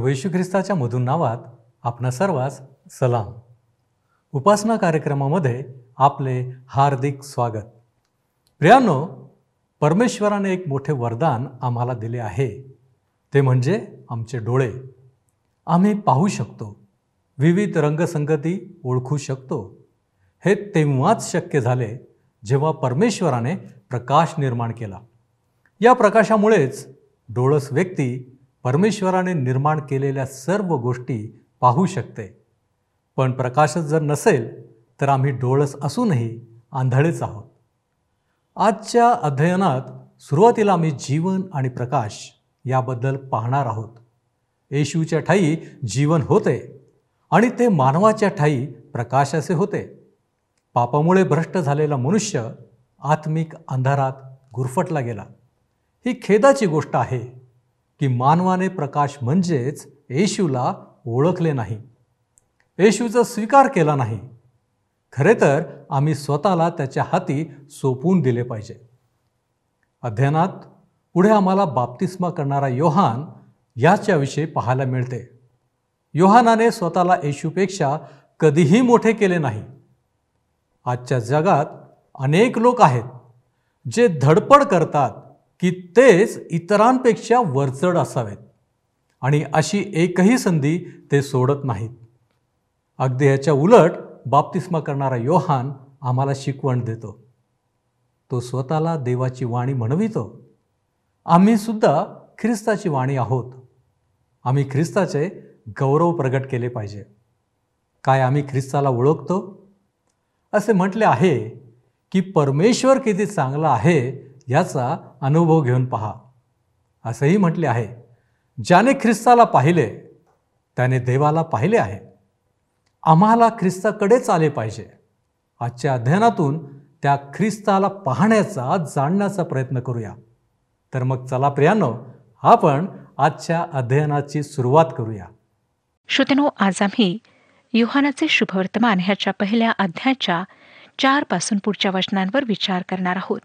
प्रभू येशू ख्रिस्ताच्या मधून नावात आपणा सर्वांस सलाम. उपासना कार्यक्रमामध्ये आपले हार्दिक स्वागत. प्रियानो परमेश्वराने एक मोठे वरदान आम्हाला दिले आहे. ते म्हणजे आमचे डोळे. आम्ही पाहू शकतो. विविध रंगसंगती ओळखू शकतो. हे तेव्हाच शक्य झाले जेव्हा परमेश्वराने प्रकाश निर्माण केला. या प्रकाशामुळेच डोळस व्यक्ती परमेश्वराने निर्माण केलेल्या सर्व गोष्टी पाहू शकते. पण प्रकाशच जर नसेल तर आम्ही डोळस असूनही आंधळेच आहोत. आजच्या अध्ययनात सुरुवातीला आम्ही जीवन आणि प्रकाश याबद्दल पाहणार आहोत. येशूच्या ठाई जीवन होते आणि ते मानवाच्या ठाई प्रकाशाचे होते. पापामुळे भ्रष्ट झालेला मनुष्य आत्मिक अंधारात गुरफटला गेला. ही खेदाची गोष्ट आहे. की मानवाने प्रकाश म्हणजेच येशूला ओळखले नाही. येशूचा स्वीकार केला नाही. खरे तर आम्ही स्वतःला त्याच्या हाती सोपवून दिले पाहिजे. अध्ययनात पुढे आम्हाला बाप्तिस्मा करणारा योहान याच्याविषयी पाहायला मिळते. योहानाने स्वतःला येशूपेक्षा कधीही मोठे केले नाही. आजच्या जगात अनेक लोक आहेत जे धडपड करतात की तेच इतरांपेक्षा वरचढ असावेत. आणि अशी एकही संधी ते सोडत नाहीत. अगदी ह्याच्या उलट बाप्तिस्मा करणारा योहान आम्हाला शिकवण देतो. तो स्वतःला देवाची वाणी म्हणवितो. आम्ही सुद्धा ख्रिस्ताची वाणी आहोत. आम्ही ख्रिस्ताचे गौरव प्रगट केले पाहिजे. काय आम्ही ख्रिस्ताला ओळखतो? असे म्हटले आहे की परमेश्वर किती चांगला आहे याचा अनुभव घेऊन पहा. असंही म्हटले आहे ज्याने ख्रिस्ताला पाहिले त्याने देवाला पाहिले आहे. आम्हाला ख्रिस्ताकडेच आले पाहिजे. आजच्या अध्ययनातून त्या ख्रिस्ताला पाहण्याचा जाणण्याचा प्रयत्न करूया. तर मग चला प्रियानो आपण आजच्या अध्ययनाची सुरुवात करूया. श्रोतनो आज आम्ही युहानाचे शुभवर्तमान ह्याच्या पहिल्या अध्यायाच्या चारपासून पुढच्या वचनांवर विचार करणार आहोत.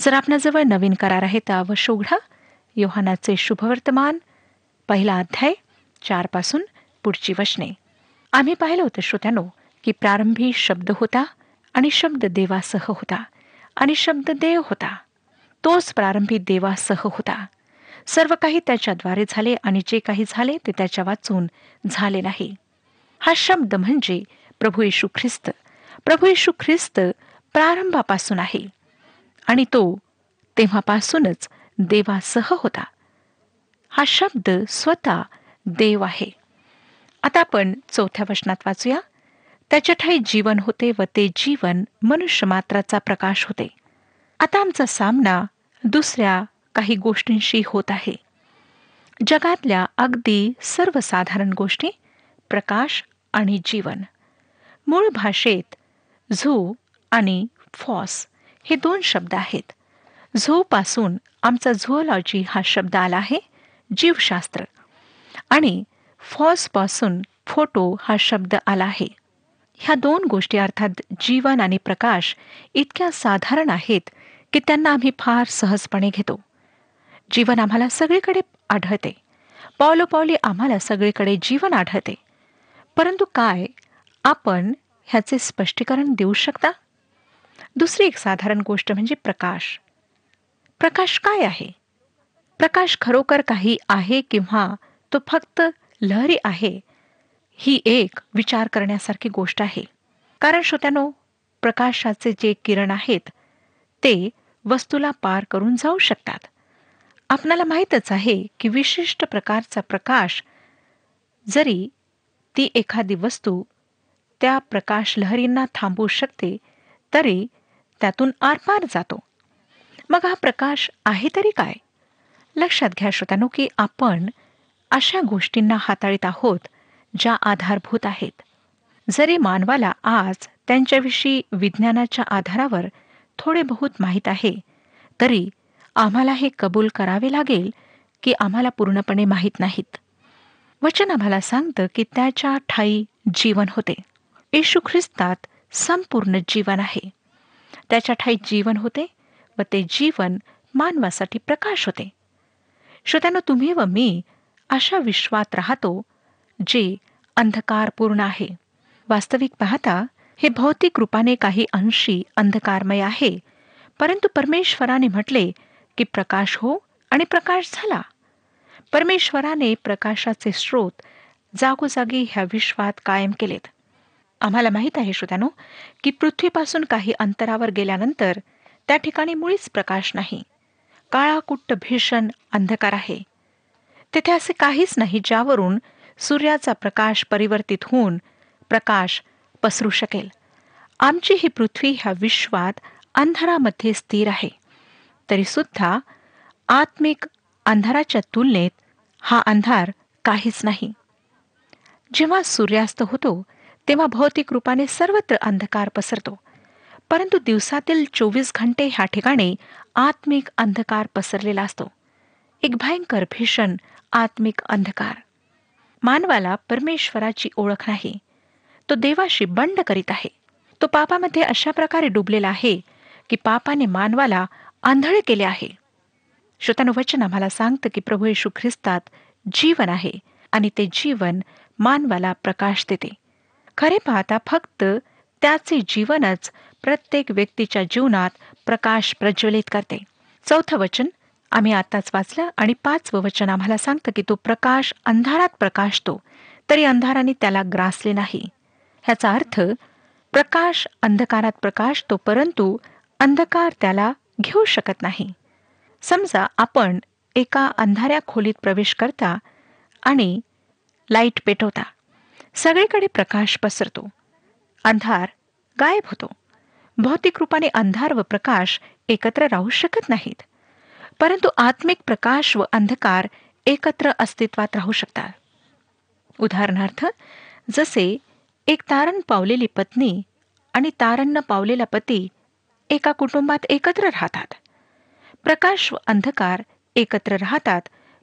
जर आपणाजवळ नवीन करार आहे तर अवश्य उघडा योहानाचे शुभवर्तमान पहिला अध्याय चारपासून पुढची वचने. आम्ही पाहिलं होतं श्रोत्यानो की प्रारंभी शब्द होता आणि शब्द देवासह होता आणि शब्द देव होता. तोच प्रारंभी देवासह होता. सर्व काही त्याच्याद्वारे झाले आणि जे काही झाले ते त्याच्या वाचून झाले नाही. हा शब्द म्हणजे प्रभू येशू ख्रिस्त. प्रभू येशू ख्रिस्त प्रारंभापासून आहे. आणि तो तेव्हापासूनच देवासह होता. हा शब्द स्वतः देव आहे. आता आपण चौथ्या वचनात वाचूया. त्याच्या ठाई जीवन होते व ते जीवन मनुष्य मात्राचा प्रकाश होते. आता आमचा सामना दुसऱ्या काही गोष्टींशी होत आहे. जगातल्या अगदी सर्वसाधारण गोष्टी प्रकाश आणि जीवन. मूळ भाषेत झू आणि फॉस हे दोन शब्द आहेत. झोपासून आमचा झुओलॉजी हा शब्द आला आहे जीवशास्त्र. आणि फॉसपासून फोटो हा शब्द आला आहे. ह्या दोन गोष्टी अर्थात जीवन आणि प्रकाश इतक्या साधारण आहेत की त्यांना आम्ही फार सहजपणे घेतो. जीवन आम्हाला सगळीकडे आढळते. पावलो पावली आम्हाला सगळीकडे जीवन आढळते. परंतु काय आपण ह्याचे स्पष्टीकरण देऊ शकता? दुसरी एक साधारण गोष्ट म्हणजे प्रकाश. प्रकाश काय आहे? प्रकाश खरोखर काही आहे किंवा तो फक्त लहरी आहे ही एक विचार करण्यासारखी गोष्ट आहे. कारण श्रोत्यानो प्रकाशाचे जे किरण आहेत ते वस्तूला पार करून जाऊ शकतात. आपणाला माहीतच आहे की विशिष्ट प्रकारचा प्रकाश जरी ती एखादी वस्तू त्या प्रकाश लहरींना थांबवू शकते तरी त्यातून आरपार जातो. मग हा प्रकाश आहे तरी काय? लक्षात घ्या श्रोत्यानो की आपण अशा गोष्टींना हाताळीत आहोत ज्या आधारभूत आहेत. जरी मानवाला आज त्यांच्याविषयी विज्ञानाच्या आधारावर थोडे बहुत माहीत आहे तरी आम्हाला हे कबूल करावे लागेल की आम्हाला पूर्णपणे माहीत नाहीत. वचन आम्हाला सांगतं की त्याच्या ठाई जीवन होते. येशू ख्रिस्तात संपूर्ण जीवन आहे. त्याच्या ठाई जीवन होते व ते जीवन मानवासाठी प्रकाश होते. श्रोत्यानो तुम्ही व मी अशा विश्वात राहतो जे अंधकारपूर्ण आहे. वास्तविक पाहता हे भौतिक रूपाने काही अंशी अंधकारमय आहे परंतु परमेश्वराने म्हटले की प्रकाश हो आणि प्रकाश झाला. परमेश्वराने प्रकाशाचे स्रोत जागोजागी ह्या विश्वात कायम केलेत. आम्हाला माहीत आहे श्रोत्यानो की पृथ्वीपासून काही अंतरावर गेल्यानंतर त्या ठिकाणी मुळीच प्रकाश नाही. काळाकुट्ट भीषण अंधकार आहे. तेथे असे काहीच नाही ज्यावरून सूर्याचा प्रकाश परिवर्तित होऊन प्रकाश पसरू शकेल. आमची ही पृथ्वी ह्या विश्वात अंधारामध्ये स्थिर आहे. तरी सुद्धा आत्मिक अंधाराच्या तुलनेत हा अंधार काहीच नाही. जेव्हा सूर्यास्त होतो तेव्हा भौतिक रूपाने सर्वत्र अंधकार पसरतो. परंतु दिवसातील चोवीस घंटे ह्या ठिकाणी आत्मिक अंधकार पसरलेला असतो. एक भयंकर भीषण आत्मिक अंधकार. मानवाला परमेश्वराची ओळख नाही. तो देवाशी बंड करीत आहे. तो पापामध्ये अशा प्रकारे डुबलेला आहे की पापाने मानवाला आंधळे केले आहे. श्रोतानु वचन आम्हाला सांगतं की प्रभू येशू ख्रिस्तात जीवन आहे आणि ते जीवन मानवाला प्रकाश देते. खरे पाहता फक्त त्याचे जीवनच प्रत्येक व्यक्तीच्या जीवनात प्रकाश प्रज्वलित करते. चौथं वचन आम्ही आताच वाचलं आणि पाचवं वचन आम्हाला सांगतं की तो प्रकाश अंधारात प्रकाशतो तरी अंधाराने त्याला ग्रासले नाही. ह्याचा अर्थ प्रकाश अंधकारात प्रकाशतो परंतु अंधकार त्याला घेऊ शकत नाही. समजा आपण एका अंधाऱ्या खोलीत प्रवेश करता आणि लाइट पेटवता सगळीकडे प्रकाश पसरतो. अंधार गायब होतो. भौतिक रूपाने अंधार व प्रकाश एकत्र राहू शकत नाहीत. परंतु आत्मिक प्रकाश व अंधकार एकत्र अस्तित्वात राहू शकतात. उदाहरणार्थ जसे एक तारण पावलेली पत्नी आणि तारण न पावलेला पती एका कुटुंबात एकत्र राहतात. प्रकाश व अंधकार एकत्र राहतात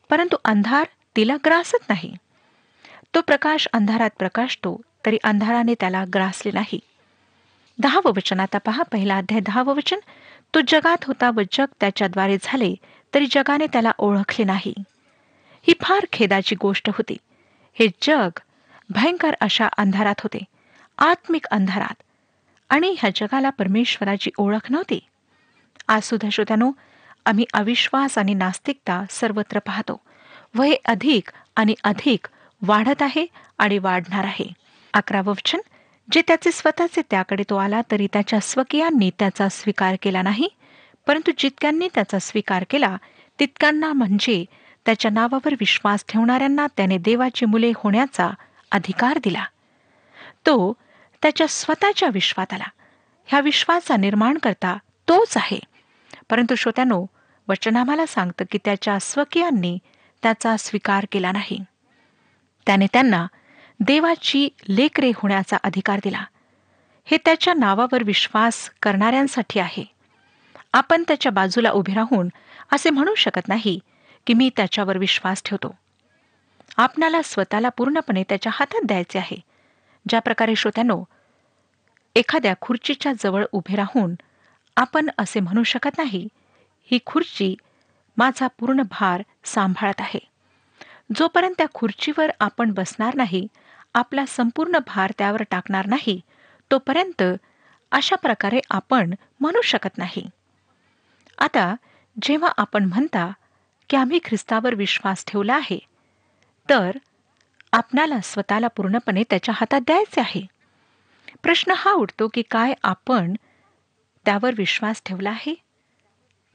परंतु अंधार तिला ग्रासत नाही. तो प्रकाश अंधारात प्रकाशतो तरी अंधाराने त्याला ग्रासले नाही. दहावं वचन आता पहा पहिला अध्याय दहावं वचन. तो जगात होता व जग त्याच्याद्वारे झाले तरी जगाने त्याला ओळखले नाही. ही फार खेदाची गोष्ट होती. हे जग भयंकर अशा अंधारात होते आत्मिक अंधारात. आणि ह्या जगाला परमेश्वराची ओळख नव्हती. आज सुद्धा श्रोत्यानो आम्ही अविश्वास आणि नास्तिकता सर्वत्र पाहतो. व हे अधिक आणि अधिक वाढत आहे आणि वाढणार आहे. अकरावं वचन जे त्याचे स्वतःचे त्याकडे तो आला तरी त्याच्या स्वकीयांनी त्याचा स्वीकार केला नाही परंतु जितक्यांनी त्याचा स्वीकार केला तितक्यांना म्हणजे त्याच्या नावावर विश्वास ठेवणाऱ्यांना त्याने देवाची मुले होण्याचा अधिकार दिला. तो त्याच्या स्वतःच्या विश्वात आला. ह्या विश्वाचा निर्माण करता तोच आहे. परंतु श्रोत्यानो वचन आम्हाला सांगतं की त्याच्या स्वकीयांनी त्याचा स्वीकार केला नाही. त्याने त्यांना देवाची लेकरे होण्याचा अधिकार दिला. हे त्याच्या नावावर विश्वास करणाऱ्यांसाठी आहे. आपण त्याच्या बाजूला उभे राहून असे म्हणू शकत नाही की मी त्याच्यावर विश्वास ठेवतो. आपणाला स्वतःला पूर्णपणे त्याच्या हातात द्यायचे आहे. ज्या प्रकारे श्रोत्यानो एखाद्या खुर्चीच्या जवळ उभे राहून आपण असे म्हणू शकत नाही ही खुर्ची माझा पूर्ण भार सांभाळत आहे. जोपर्यंत त्या खुर्चीवर आपण बसणार नाही आपला संपूर्ण भार त्यावर टाकणार नाही तोपर्यंत अशा प्रकारे आपण म्हणू शकत नाही. आता जेव्हा आपण म्हणता की आम्ही ख्रिस्तावर विश्वास ठेवला आहे तर आपणाला स्वतःला पूर्णपणे त्याच्या हातात द्यायचे आहे. प्रश्न हा उठतो की काय आपण त्यावर विश्वास ठेवला आहे?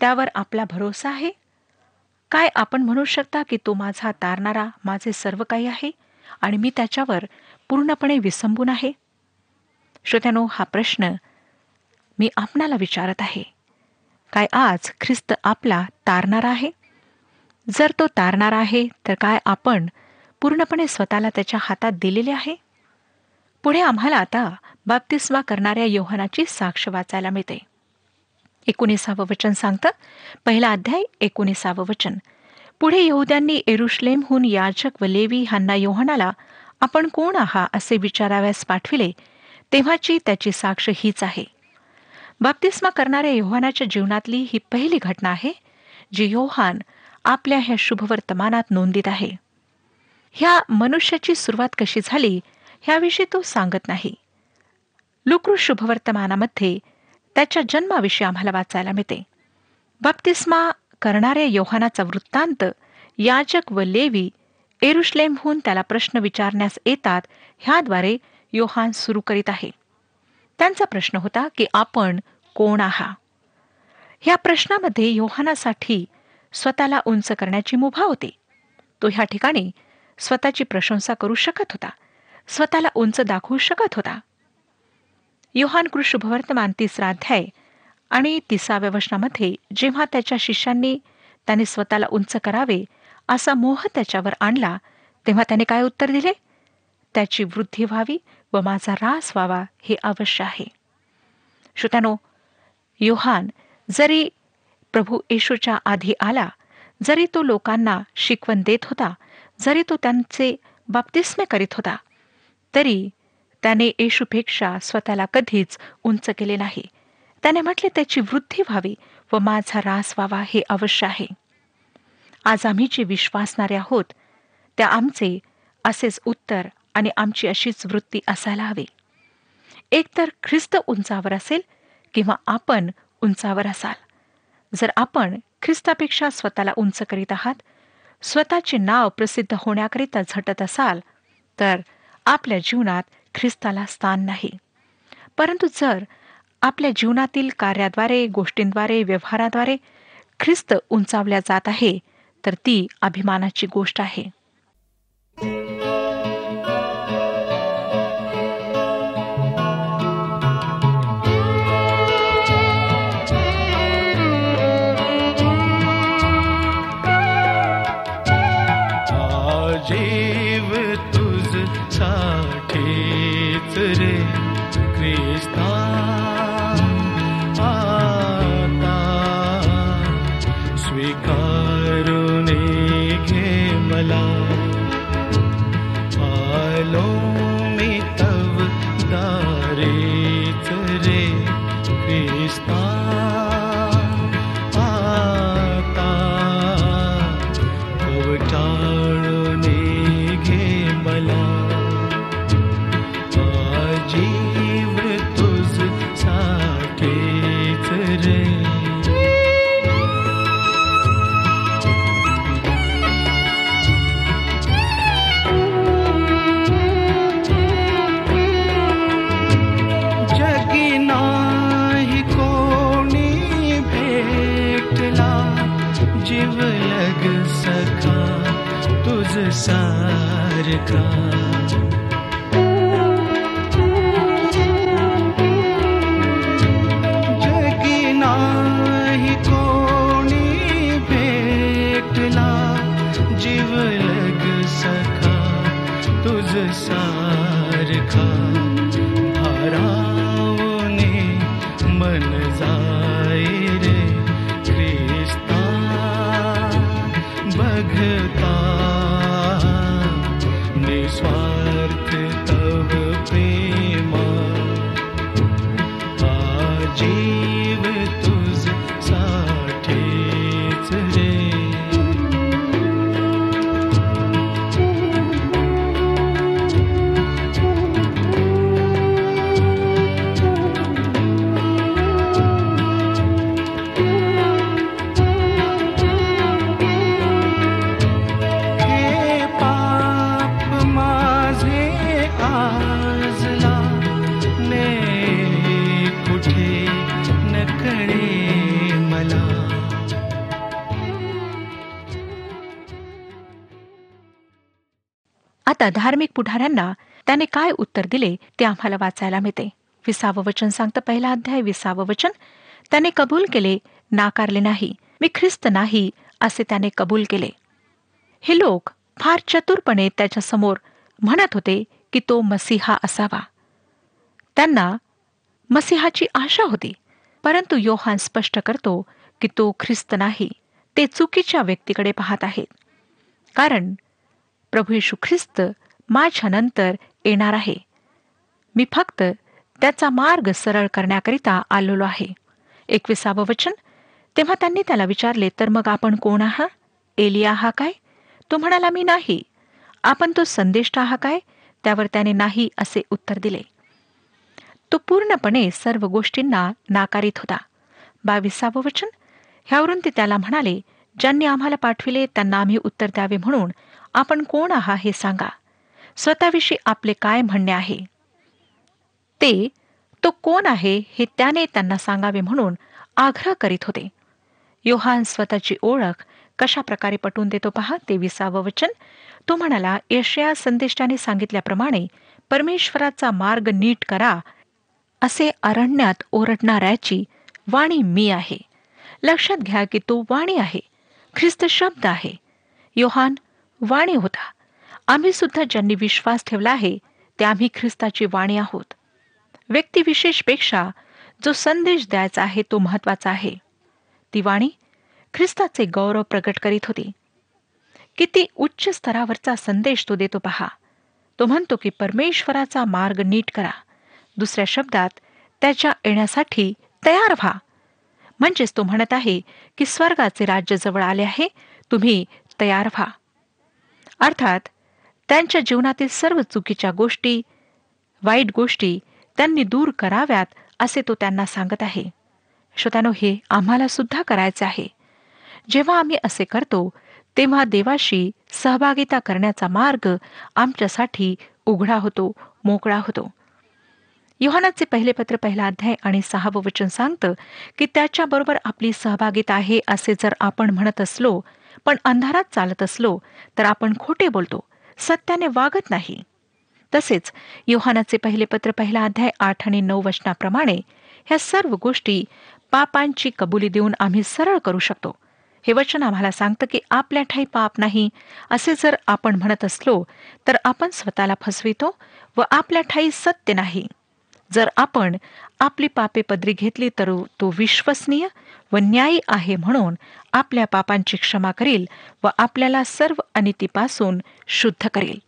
त्यावर आपला भरोसा आहे? काय आपण म्हणू शकता की तो माझा तारणारा माझे सर्व काही आहे? आणि मी त्याच्यावर पूर्णपणे विसंबून आहे? श्रोत्यानो हा प्रश्न मी आपणाला विचारत आहे. काय आज ख्रिस्त आपला तारणारा आहे? जर तो तारणारा आहे तर काय आपण पूर्णपणे स्वतःला त्याच्या हातात दिलेले आहे? पुढे आम्हाला आता बाप्तिस्मा करणाऱ्या योहनाची साक्ष वाचायला मिळते. एकोणीसावं वचन सांगतं पहिला अध्याय एकोणीसावं वचन. पुढे यहुद्यांनी एरुश्लेमहून याजक व लेवी ह्यांना योहनाला आपण कोण आहात? असे विचाराव्यास पाठविले. तेव्हाची त्याची साक्ष हीच आहे. बाप्तिस्मा करणाऱ्या योहानाच्या जीवनातली ही पहिली घटना आहे जी योहान आपल्या ह्या शुभवर्तमानात नोंदीत आहे. ह्या मनुष्याची सुरुवात कशी झाली ह्याविषयी तो सांगत नाही. लुक्रू शुभवर्तमानामध्ये त्याच्या जन्माविषयी आम्हाला वाचायला मिळते. बाप्तिस्मा करणाऱ्या योहानाचा वृत्तांत याजक व लेवी एरुश्लेमहून त्याला प्रश्न विचारण्यास येतात ह्याद्वारे योहान सुरू करीत आहे. त्यांचा प्रश्न होता की आपण कोण आहात ह्या प्रश्नामध्ये योहानासाठी स्वतःला उंच करण्याची मुभा होती. तो ह्या ठिकाणी स्वतःची प्रशंसा करू शकत होता. स्वतःला उंच दाखवू शकत होता. योहान कृष्णभवर्तमान तिसरा अध्याय आणि तिसाव्या वचनामध्ये जेव्हा त्याच्या शिष्यांनी त्याने स्वतःला उंच करावे असा मोह त्याच्यावर आणला तेव्हा त्याने काय उत्तर दिले? त्याची वृद्धी व्हावी व माझा रास व्हावा हे अवश्य आहे. श्रोत्यानो योहान जरी प्रभू येशूच्या आधी आला जरी तो लोकांना शिकवण देत होता जरी तो त्यांचे बाप्तिस्मे करीत होता तरी त्याने येशूपेक्षा स्वतःला कधीच उंच केले नाही. त्याने म्हटले त्याची वृद्धी व्हावी व माझा रास व्हावा हे अवश्य आहे. आज आम्ही जे विश्वासणारे आहोत त्या आमचे असेच उत्तर आणि आमची अशीच वृत्ती असायला हवी. एकतर ख्रिस्त उंचावर असेल किंवा आपण उंचावर असाल. जर आपण ख्रिस्तापेक्षा स्वतःला उंच करीत आहात स्वतःचे नाव प्रसिद्ध होण्याकरिता झटत असाल तर आपल्या जीवनात ख्रिस्ताला स्थान नाही. परंतु जर आपल्या जीवनातील कार्याद्वारे गोष्टींद्वारे व्यवहाराद्वारे ख्रिस्त उंचावल्या जात आहे तर ती अभिमानाची गोष्ट आहे. आता धार्मिक पुढाऱ्यांना त्याने काय उत्तर दिले ते आम्हाला वाचायला मिळते. विसावं वचन सांगतं पहिला अध्याय विसावं वचन. त्याने कबूल केले नाकारले नाही. मी ख्रिस्त नाही असे त्याने कबूल केले. हे लोक फार चतुरपणे त्याच्यासमोर म्हणत होते की तो मसीहा असावा. त्यांना मसीहाची आशा होती परंतु योहान स्पष्ट करतो की तो ख्रिस्त नाही. ते चुकीच्या व्यक्तीकडे पाहत आहेत. कारण प्रभू येशू ख्रिस्त माझ्यानंतर येणार आहे. मी फक्त त्याचा मार्ग सरळ करण्याकरिता आलेलो आहे. एकविसावं वचन. तेव्हा त्यांनी त्याला विचारले तर मग आपण कोण आहात? एलिया हा काय? तो म्हणाला मी नाही. आपण तो संदेष्ट आहा काय? त्यावर त्याने नाही असे उत्तर दिले. तो पूर्णपणे सर्व गोष्टींना नाकारित होता. बावीसावं वचन. ह्यावरून ते त्याला म्हणाले ज्यांनी आम्हाला पाठविले त्यांना आम्ही उत्तर द्यावे म्हणून आपण कोण आहात हे सांगा. स्वतःविषयी आपले काय म्हणणे आहे? ते तो कोण आहे हे त्याने त्यांना सांगावे म्हणून आग्रह करीत होते. योहान स्वतःची ओळख कशा प्रकारे पटवून देतो पहा ते विसावं वचन. तो म्हणाला यशया संदेशाने सांगितल्याप्रमाणे परमेश्वराचा मार्ग नीट करा. असे अरण्यात ओरडणाऱ्याची वाणी मी आहे. लक्षात घ्या की तो वाणी आहे. ख्रिस्त शब्द आहे. योहान वाणी होता. आम्ही सुद्धा ज्यांनी विश्वास ठेवला आहे ते आम्ही ख्रिस्ताची वाणी आहोत. व्यक्तिविशेषपेक्षा जो संदेश द्यायचा आहे तो महत्त्वाचा आहे. ती वाणी ख्रिस्ताचे गौरव प्रकट करीत होती. किती उच्च स्तरावरचा संदेश तो देतो पहा. तो म्हणतो की परमेश्वराचा मार्ग नीट करा. दुसऱ्या शब्दात त्याच्या येण्यासाठी तयार व्हा. म्हणजेच तो म्हणत आहे की स्वर्गाचे राज्य जवळ आले आहे तुम्ही तयार व्हा. अर्थात त्यांच्या जीवनातील सर्व चुकीच्या गोष्टी वाईट गोष्टी त्यांनी दूर कराव्यात असे तो त्यांना सांगत आहे. श्रोत्यानो हे आम्हाला सुद्धा करायचे आहे. जेव्हा आम्ही असे करतो तेव्हा देवाशी सहभागिता करण्याचा मार्ग आमच्यासाठी उघडा होतो मोकळा होतो. योहानाचे पहिले पत्र पहिला अध्याय आणि सहावं वचन सांगतं की त्याच्याबरोबर आपली सहभागिता आहे असे जर आपण म्हणत असलो पण अंधारात चालत असलो तर आपण खोटे बोलतो सत्याने वागत नाही. तसेच योहानाचे पहिले पत्र पहिला अध्याय आठ आणि नऊ वचनाप्रमाणे ह्या सर्व गोष्टी पापांची कबुली देऊन आम्ही सरळ करू शकतो. हे वचन आम्हाला सांगतं की आपल्या ठाई पाप नाही असे जर आपण म्हणत असलो तर आपण स्वतःला फसवितो व आपल्या ठाई सत्य नाही. जर आपण आपली पापे पदरी घेतली तर तो विश्वसनीय व न्यायी आहे म्हणून आपल्या पापांची क्षमा करील व आपल्याला सर्व अनितीपासून शुद्ध करेल.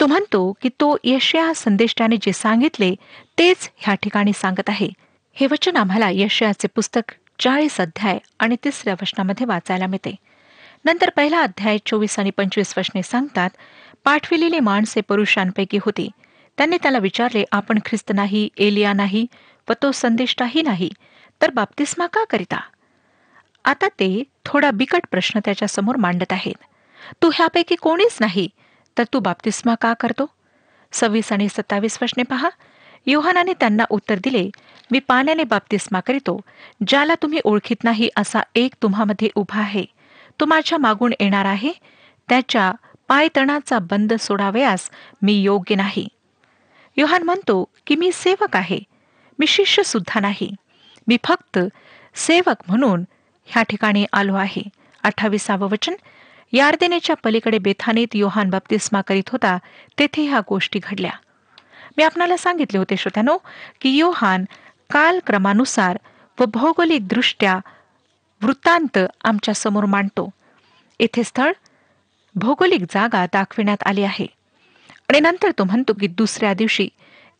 तो म्हणतो की तो यशया संदेष्टाने जे सांगितले तेच ह्या ठिकाणी सांगत आहे. हे वचन आम्हाला यशयाचे पुस्तक चाळीस अध्याय आणि तिसऱ्या वचनामध्ये वाचायला मिळते. नंतर पहिला अध्याय चोवीस आणि पंचवीस वचने सांगतात पाठविलेली माणसे पुरुषांपैकी होती. त्यांनी त्याला विचारले आपण ख्रिस्त नाही एलिया नाही व तो संदेष्टाही नाही तर बाप्तिस्मा का करिता? आता ते थोडा बिकट प्रश्न त्याच्यासमोर मांडत आहेत. तू ह्यापैकी कोणीच नाही. तर तू बाप्तिस्मा का करतो? सव्वीस आणि सत्तावीस वचने पहा. योहानाने त्यांना उत्तर दिले मी पाण्याने बाप्तिस्मा करीतो ज्याला तुम्ही ओळखीत नाही असा एक तुम्हामध्ये उभा आहे. तो माझ्या मागून येणार आहे. त्याच्या पायतणाचा बंद सोडावयास मी योग्य नाही. योहान म्हणतो की मी सेवक आहे. मी शिष्यसुद्धा नाही. मी फक्त सेवक म्हणून ह्या ठिकाणी आलो आहे. अठ्ठावीसावं वचन. यार्देनेच्या पलीकडे बेथानीत योहान बाप्तिस्मा करीत होता तेथे ह्या गोष्टी घडल्या. मी आपणाला सांगितले होते श्रोत्यानो की योहान कालक्रमानुसार व भौगोलिकदृष्ट्या वृत्तांत आमच्यासमोर मांडतो. येथे स्थळ भौगोलिक जागा दाखविण्यात आली आहे. आणि नंतर तो म्हणतो की दुसऱ्या दिवशी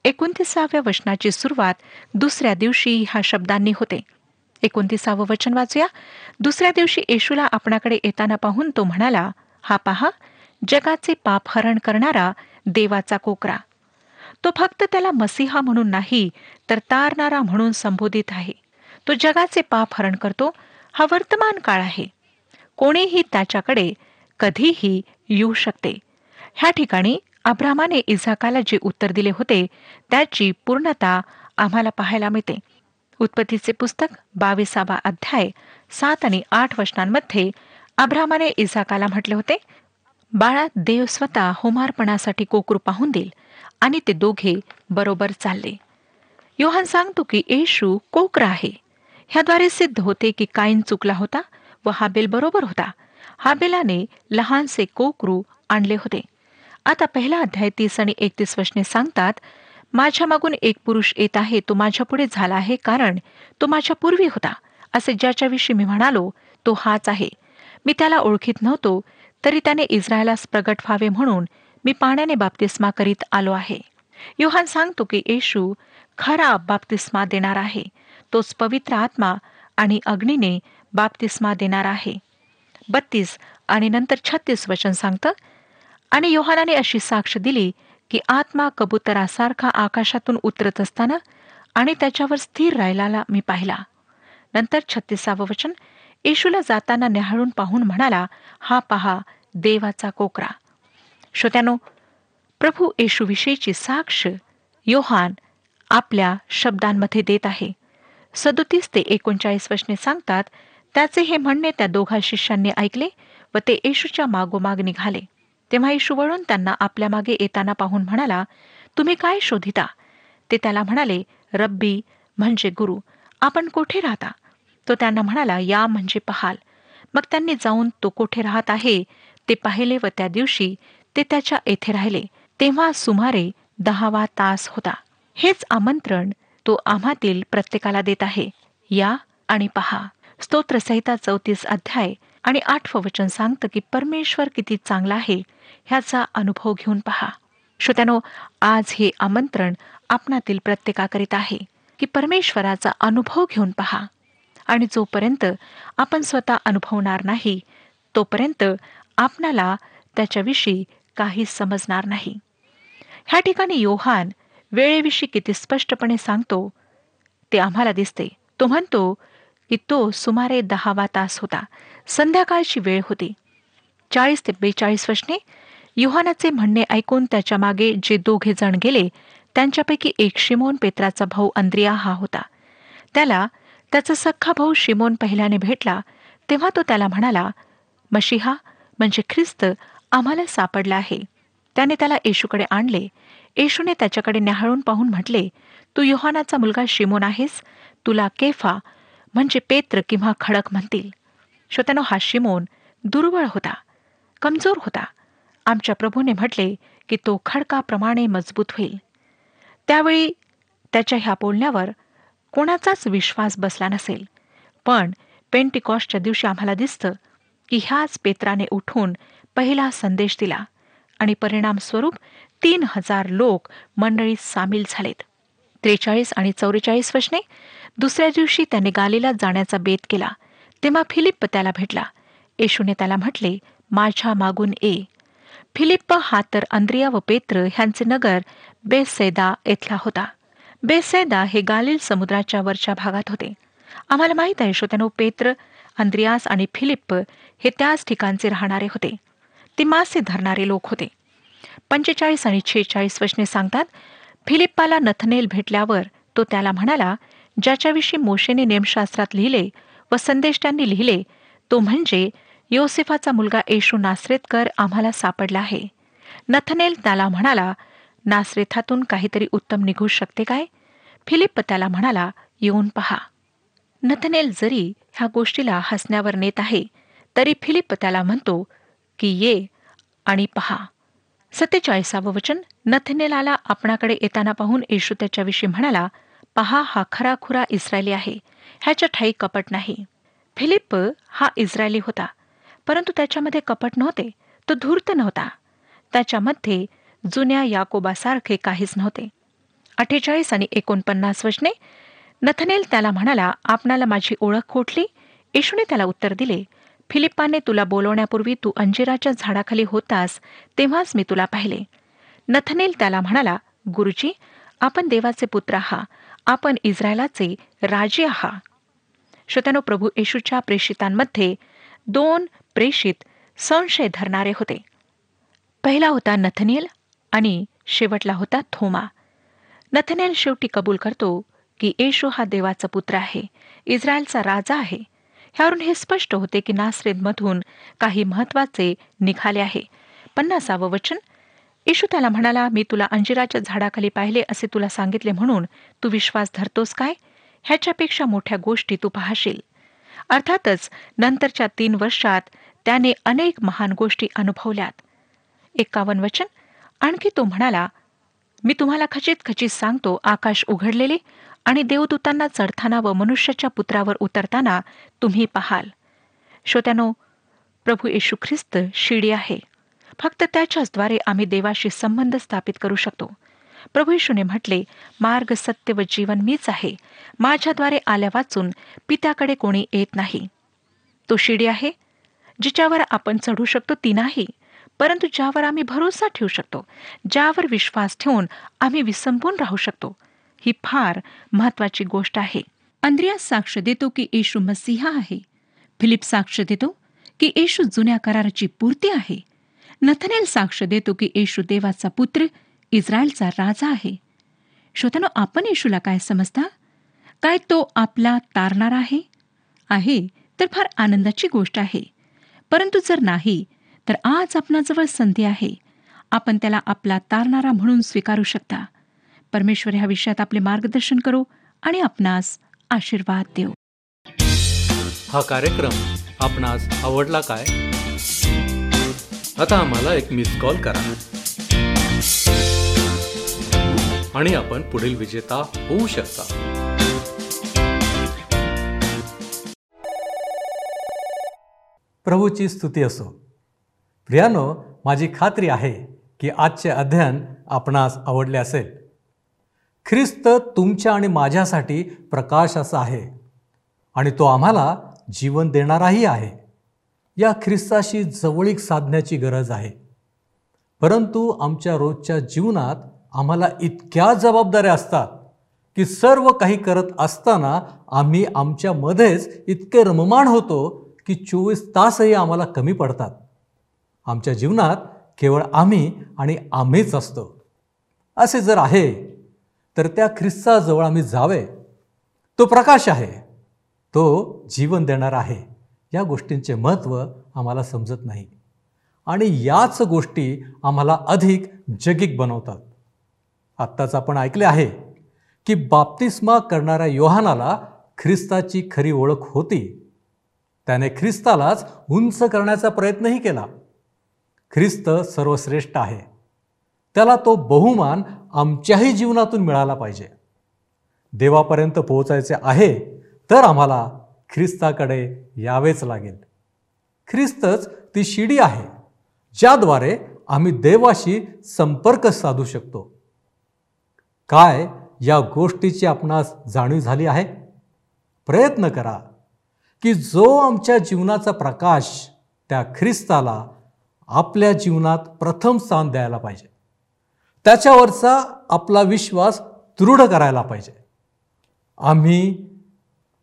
एकोणतीसाव्या वचनाची सुरुवात दुसऱ्या दिवशी ह्या शब्दांनी होते. एकोणतीसावं वचन वाचूया. दुसऱ्या दिवशी येशूला आपणाकडे येताना पाहून तो म्हणाला हा पहा जगाचे पाप हरण करणारा देवाचा कोकरा. तो फक्त त्याला मसीहा म्हणून नाही तर तारणारा म्हणून संबोधित आहे. तो जगाचे पाप हरण करतो हा वर्तमान काळ आहे. कोणीही त्याच्याकडे कधीही येऊ शकते. ह्या ठिकाणी अब्रामाने इझाकाला जे उत्तर दिले होते त्याची पूर्णता आम्हाला पाहायला मिळते. उत्पत्तीचे पुस्तक बावीसावा अध्याय सात आणि आठ वचनांमध्ये अब्रामाने इझाकाला म्हटले होते बाळा देव स्वतः होमार्पणासाठी कोकरू पाहून देईल आणि ते दोघे बरोबर चालले. योहान सांगतो की येशू कोकरा आहे. ह्याद्वारे सिद्ध होते की काईन चुकला होता व हाबेल बरोबर होता. हाबेलाने लहानसे कोकरू आणले होते. आता पहिला अध्याय तीस आणि एकतीस वचने सांगतात माझ्या मागून एक पुरुष येत आहे तो माझ्यापुढे झाला आहे कारण तो माझ्या पूर्वी होता. असे ज्याच्याविषयी मी म्हणालो तो हाच आहे. मी त्याला ओळखीत नव्हतो तरी त्याने इस्रायलास प्रगट व्हावे म्हणून मी पाण्याने बाप्तिस्मा करीत आलो आहे. योहान सांगतो की येशू खरा बाप्तिस्मा देणार आहे. तोच पवित्र आत्मा आणि अग्नीने बाप्तिस्मा देणार आहे. बत्तीस आणि नंतर छत्तीस वचन सांगतं आणि योहानाने अशी साक्ष दिली की आत्मा कबुतरासारखा आकाशातून उतरत असताना आणि त्याच्यावर स्थिर राहिलेला मी पाहिला. नंतर छत्तीसावं वचन येशूला जाताना न्याहाळून पाहून म्हणाला हा पहा देवाचा कोकरा. श्रोत्यानो प्रभू येशूविषयीची साक्ष योहान आपल्या शब्दांमध्ये देत आहे. सदोतीस ते एकोणचाळीस वचने सांगतात त्याचे हे म्हणणे त्या दोघा शिष्यांनी ऐकले व ते येशूच्या मागोमाग निघाले. तेव्हा येशू वळून त्यांना आपल्या मागे येताना पाहून म्हणाला तुम्ही काय शोधिता? ते त्याला म्हणाले रब्बी म्हणजे गुरु आपण कोठे राहता? तो त्यांना म्हणाला या म्हणजे पहाल. मग त्यांनी जाऊन तो कोठे राहत आहे ते पाहिले व त्या दिवशी ते त्याच्या येथे राहिले. तेव्हा सुमारे दहावा तास होता. हेच आमंत्रण तो आम्हातील प्रत्येकाला देत आहे. या आणि पहा. स्तोत्रसहिता चौतीस अध्याय. आणि आठवं वचन सांगतं की परमेश्वर किती चांगला आहे ह्याचा अनुभव घेऊन पहा. श्रोत्यानो आज हे आमंत्रण आपणातील प्रत्येकाकरीत आहे की परमेश्वराचा अनुभव घेऊन पहा. आणि जोपर्यंत आपण स्वतः अनुभवणार नाही तोपर्यंत आपणाला त्याच्याविषयी काही समजणार नाही. ह्या ठिकाणी योहान वेळेविषयी किती स्पष्टपणे सांगतो ते आम्हाला दिसते. तो म्हणतो की तो सुमारे दहावा तास होता. संध्याकाळची वेळ होती. चाळीस ते बेचाळीस वर्षने युहानाचे म्हणणे ऐकून त्याच्यामागे जे दोघे जण गेले त्यांच्यापैकी एक शिमोन पेत्राचा भाऊ अंद्रिया हा होता. त्याला त्याचा सख्खा भाऊ शिमोन पहिल्याने भेटला तेव्हा तो त्याला म्हणाला मशिहा म्हणजे ख्रिस्त आम्हाला सापडला आहे. त्याने त्याला येशूकडे आणले. येशूने त्याच्याकडे न्याहाळून पाहून म्हटले तू योहानाचा मुलगा शिमोन आहेस. तुला केफा म्हणजे पेत्र किंवा खडक म्हणतील. श्रोत्यानो हा शिमोन दुर्बळ होता कमजोर होता. आमच्या प्रभूने म्हटले की तो खडकाप्रमाणे मजबूत होईल. त्यावेळी त्याच्या ह्या बोलण्यावर कोणाचाच विश्वास बसला नसेल. पण पेंटिकॉस्टच्या दिवशी आम्हाला दिसतं की ह्याच पेत्राने उठून पहिला संदेश दिला आणि परिणामस्वरूप तीन हजार लोक मंडळीत सामील झालेत. त्रेचाळीस आणि चौवेचाळीस वचने दुसऱ्या दिवशी त्याने गालीला जाण्याचा बेत केला. तेव्हा फिलिप्प त्याला भेटला. येशूने त्याला म्हटले माझ्या मागून ए फिलिप्प हा तर अंद्रिया व पेत्र ह्यांचे नगर बेसैदा येथला होता. बेसैदा हे गालिल समुद्राच्या वरच्या भागात होते. आम्हाला माहीत आहे श्रोत्यानो पेत्र अंद्रियास आणि फिलिप्प हे त्याच ठिकाणचे राहणारे होते. ते मासे धरणारे लोक होते. पंचेचाळीस आणि छेचाळीस वचने सांगतात फिलिप्पाला नथनेल भेटल्यावर तो त्याला म्हणाला ज्याच्याविषयी मोशेने नेमशास्त्रात लिहिले व संदेश त्यांनी लिहिले तो म्हणजे योसेफाचा मुलगा येशू नासरेतकर आम्हाला सापडला आहे. नथनेल त्याला म्हणाला नासरेथातून काहीतरी उत्तम निघू शकते काय? फिलिप त्याला म्हणाला येऊन पहा. नथनेल जरी ह्या गोष्टीला हसण्यावर नेत आहे तरी फिलिप त्याला म्हणतो की ये आणि पहा. सत्तेचाळीसावं वचन नथनेलाला आपणाकडे येताना पाहून येशू त्याच्याविषयी म्हणाला पहा हा खराखुरा इस्रायली आहे. ह्याच्या ठाई कपट नाही. फिलिप्प हा इस्रायली होता. परंतु त्याच्यामध्ये कपट नव्हते. तो धूर्त नव्हता. त्याच्यामध्ये जुन्या याकोबासारखे काहीच नव्हते. अठ्ठेचाळीस आणि एकोणपन्नास वचने नथनेल त्याला म्हणाला आपणाला माझी ओळख खोटली येशूने त्याला उत्तर दिले फिलिप्पाने तुला बोलवण्यापूर्वी तू अंजिराच्या झाडाखाली होतास तेव्हाच मी तुला पाहिले. नथनेल त्याला म्हणाला गुरुजी आपण देवाचे पुत्र आहा आपण इस्रायलाचे राजे आहा श्रोत्यानो प्रभू येशूच्या प्रेषितांमध्ये दोन प्रेषित संशय धरणारे होते. पहिला होता नथनेल आणि शेवटला होता थोमा. नथनेल शेवटी कबूल करतो की येशू हा देवाचा पुत्र आहे इस्रायलचा राजा आहे. ह्यावरून हे स्पष्ट होते की नासरेदमधून काही महत्त्वाचे निघाले आहे. पन्नासावं वचन येशू त्याला म्हणाला मी तुला अंजिराच्या झाडाखाली पाहिले असे तुला सांगितले म्हणून तू विश्वास धरतोस काय? ह्याच्यापेक्षा मोठ्या गोष्टी तू पाहशील. अर्थातच नंतरच्या तीन वर्षात त्याने अनेक महान गोष्टी अनुभवल्यात. एक्कावन्न वचन. आणखी तो म्हणाला मी तुम्हाला खचित खचित सांगतो आकाश उघडलेले आणि देवदूतांना चढताना व मनुष्याच्या पुत्रावर उतरताना तुम्ही पाहाल. श्रोत्यानो प्रभू येशू ख्रिस्त शिडी आहे. फक्त त्याच्याचद्वारे आम्ही देवाशी संबंध स्थापित करू शकतो. प्रभू येशूने म्हटले मार्ग सत्य व जीवन मीच आहे. माझ्याद्वारे आल्या वाचून पित्याकडे कोणी येत नाही. तो शिडी आहे जिच्यावर आपण चढू शकतो ती नाही. परंतु ज्यावर आम्ही भरोसा ठेवू शकतो ज्यावर विश्वास ठेवून आम्ही विसंबून राहू शकतो ही फार महत्वाची गोष्ट आहे. अंद्रियास साक्ष देतो की येशू मसीहा आहे. फिलिप साक्ष देतो की येशू जुन्या कराराची पूर्ती आहे. नथनेल साक्ष देतो की येशू देवाचा पुत्र इस्रायलचा राजा आहे. श्रोत्यानो आपण येशूला काय समजता? काय तो आपला तारणार आहे? आहे तर फार आनंदाची गोष्ट आहे. परंतु जर नाही तर आज आपणाजवळ संधी आहे. आपण त्याला आपला तारणारा म्हणून स्वीकारू शकता. परमेश्वर ह्या विषयात आपले मार्गदर्शन करो आणि आपणास आशीर्वाद देऊ. हा कार्यक्रम आपणास आवडला काय? आता आम्हाला एक मिस कॉल करा. आणि आपण पुढील विजेता होऊ शकता. प्रभूची स्तुती असो. प्रियानो माझी खात्री आहे की आजचे अध्ययन आपणास आवडले असेल. ख्रिस्त तुमच्या आणि माझ्यासाठी प्रकाश असा आहे. आणि तो आम्हाला जीवन देणाराही आहे. या ख्रिस्ताशी जवळीक साधण्याची गरज आहे. परंतु आमच्या रोजच्या जीवनात आम्हाला इतक्या जबाबदाऱ्या असतात की सर्व काही करत असताना आम्ही आमच्यामध्येच इतके रममाण होतो की चोवीस तासही आम्हाला कमी पडतात. आमच्या जीवनात केवळ आम्ही आणि आम्हीच असतो. असे जर आहे तर त्या ख्रिस्ताजवळ आम्ही जावे. तो प्रकाश आहे. तो जीवन देणार आहे. या गोष्टींचे महत्त्व आम्हाला समजत नाही. आणि याच गोष्टी आम्हाला अधिक जगिक बनवतात. आत्ताच आपण ऐकले आहे की बाप्तिस्मा करणाऱ्या योहानाला ख्रिस्ताची खरी ओळख होती. त्याने ख्रिस्तालाच उंच करण्याचा प्रयत्नही केला. ख्रिस्त सर्वश्रेष्ठ आहे. त्याला तो बहुमान आमच्याही जीवनातून मिळाला पाहिजे. देवापर्यंत पोहोचायचे आहे तर आम्हाला ख्रिस्ताकडे यावेच लागेल. ख्रिस्तच ती शिडी आहे ज्याद्वारे आम्ही देवाशी संपर्क साधू शकतो. काय या गोष्टीची आपणास जाणीव झाली आहे? प्रयत्न करा की जो आमच्या जीवनाचा प्रकाश त्या ख्रिस्ताला आपल्या जीवनात प्रथम स्थान द्यायला पाहिजे. त्याच्यावरचा आपला विश्वास दृढ करायला पाहिजे. आम्ही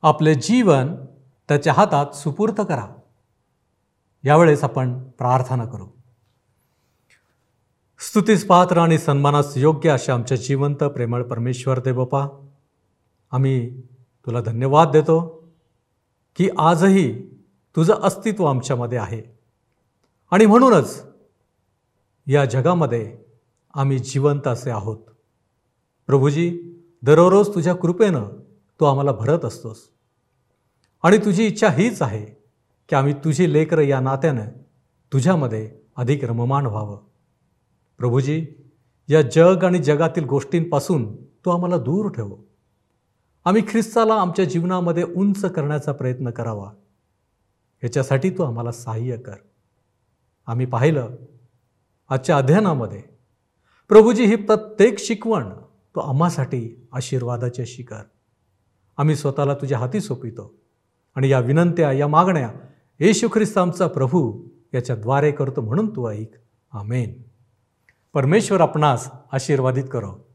आपले जीवन त्याच्या हातात सुपूर्त करा. यावेळेस आपण प्रार्थना करू. स्तुतीस पात्र आणि सन्मानास योग्य अशा आमच्या जिवंत प्रेमळ परमेश्वर दे बापा आम्ही तुला धन्यवाद देतो की आजही तुझं अस्तित्व आमच्यामध्ये आहे. आणि म्हणूनच या जगामध्ये आम्ही जिवंत असे आहोत. प्रभूजी दररोज तुझ्या कृपेनं तू आम्हाला भरत असतोस. आणि तुझी इच्छा हीच आहे की आम्ही तुझी लेकरं या नात्यानं तुझ्यामध्ये अधिक रममाण व्हावं. प्रभूजी या जग आणि जगातील गोष्टींपासून तू आम्हाला दूर ठेव. आम्ही ख्रिस्ताला आमच्या जीवनामध्ये उंच करण्याचा प्रयत्न करावा. याच्यासाठी तू आम्हाला सहाय्य कर. आम्ही पाहिलं आजच्या अध्ययनामध्ये प्रभूजी ही प्रत्येक शिकवण तू आम्हासाठी आशीर्वादाची शिकार आम्ही स्वतःला तुझ्या हाती सोपितो. आणि या विनंत्या या मागण्या येशू ख्रिस्त आमचा प्रभू याच्याद्वारे करतो म्हणून तू ऐक. आमेन. परमेश्वर आपणास आशीर्वादित करो.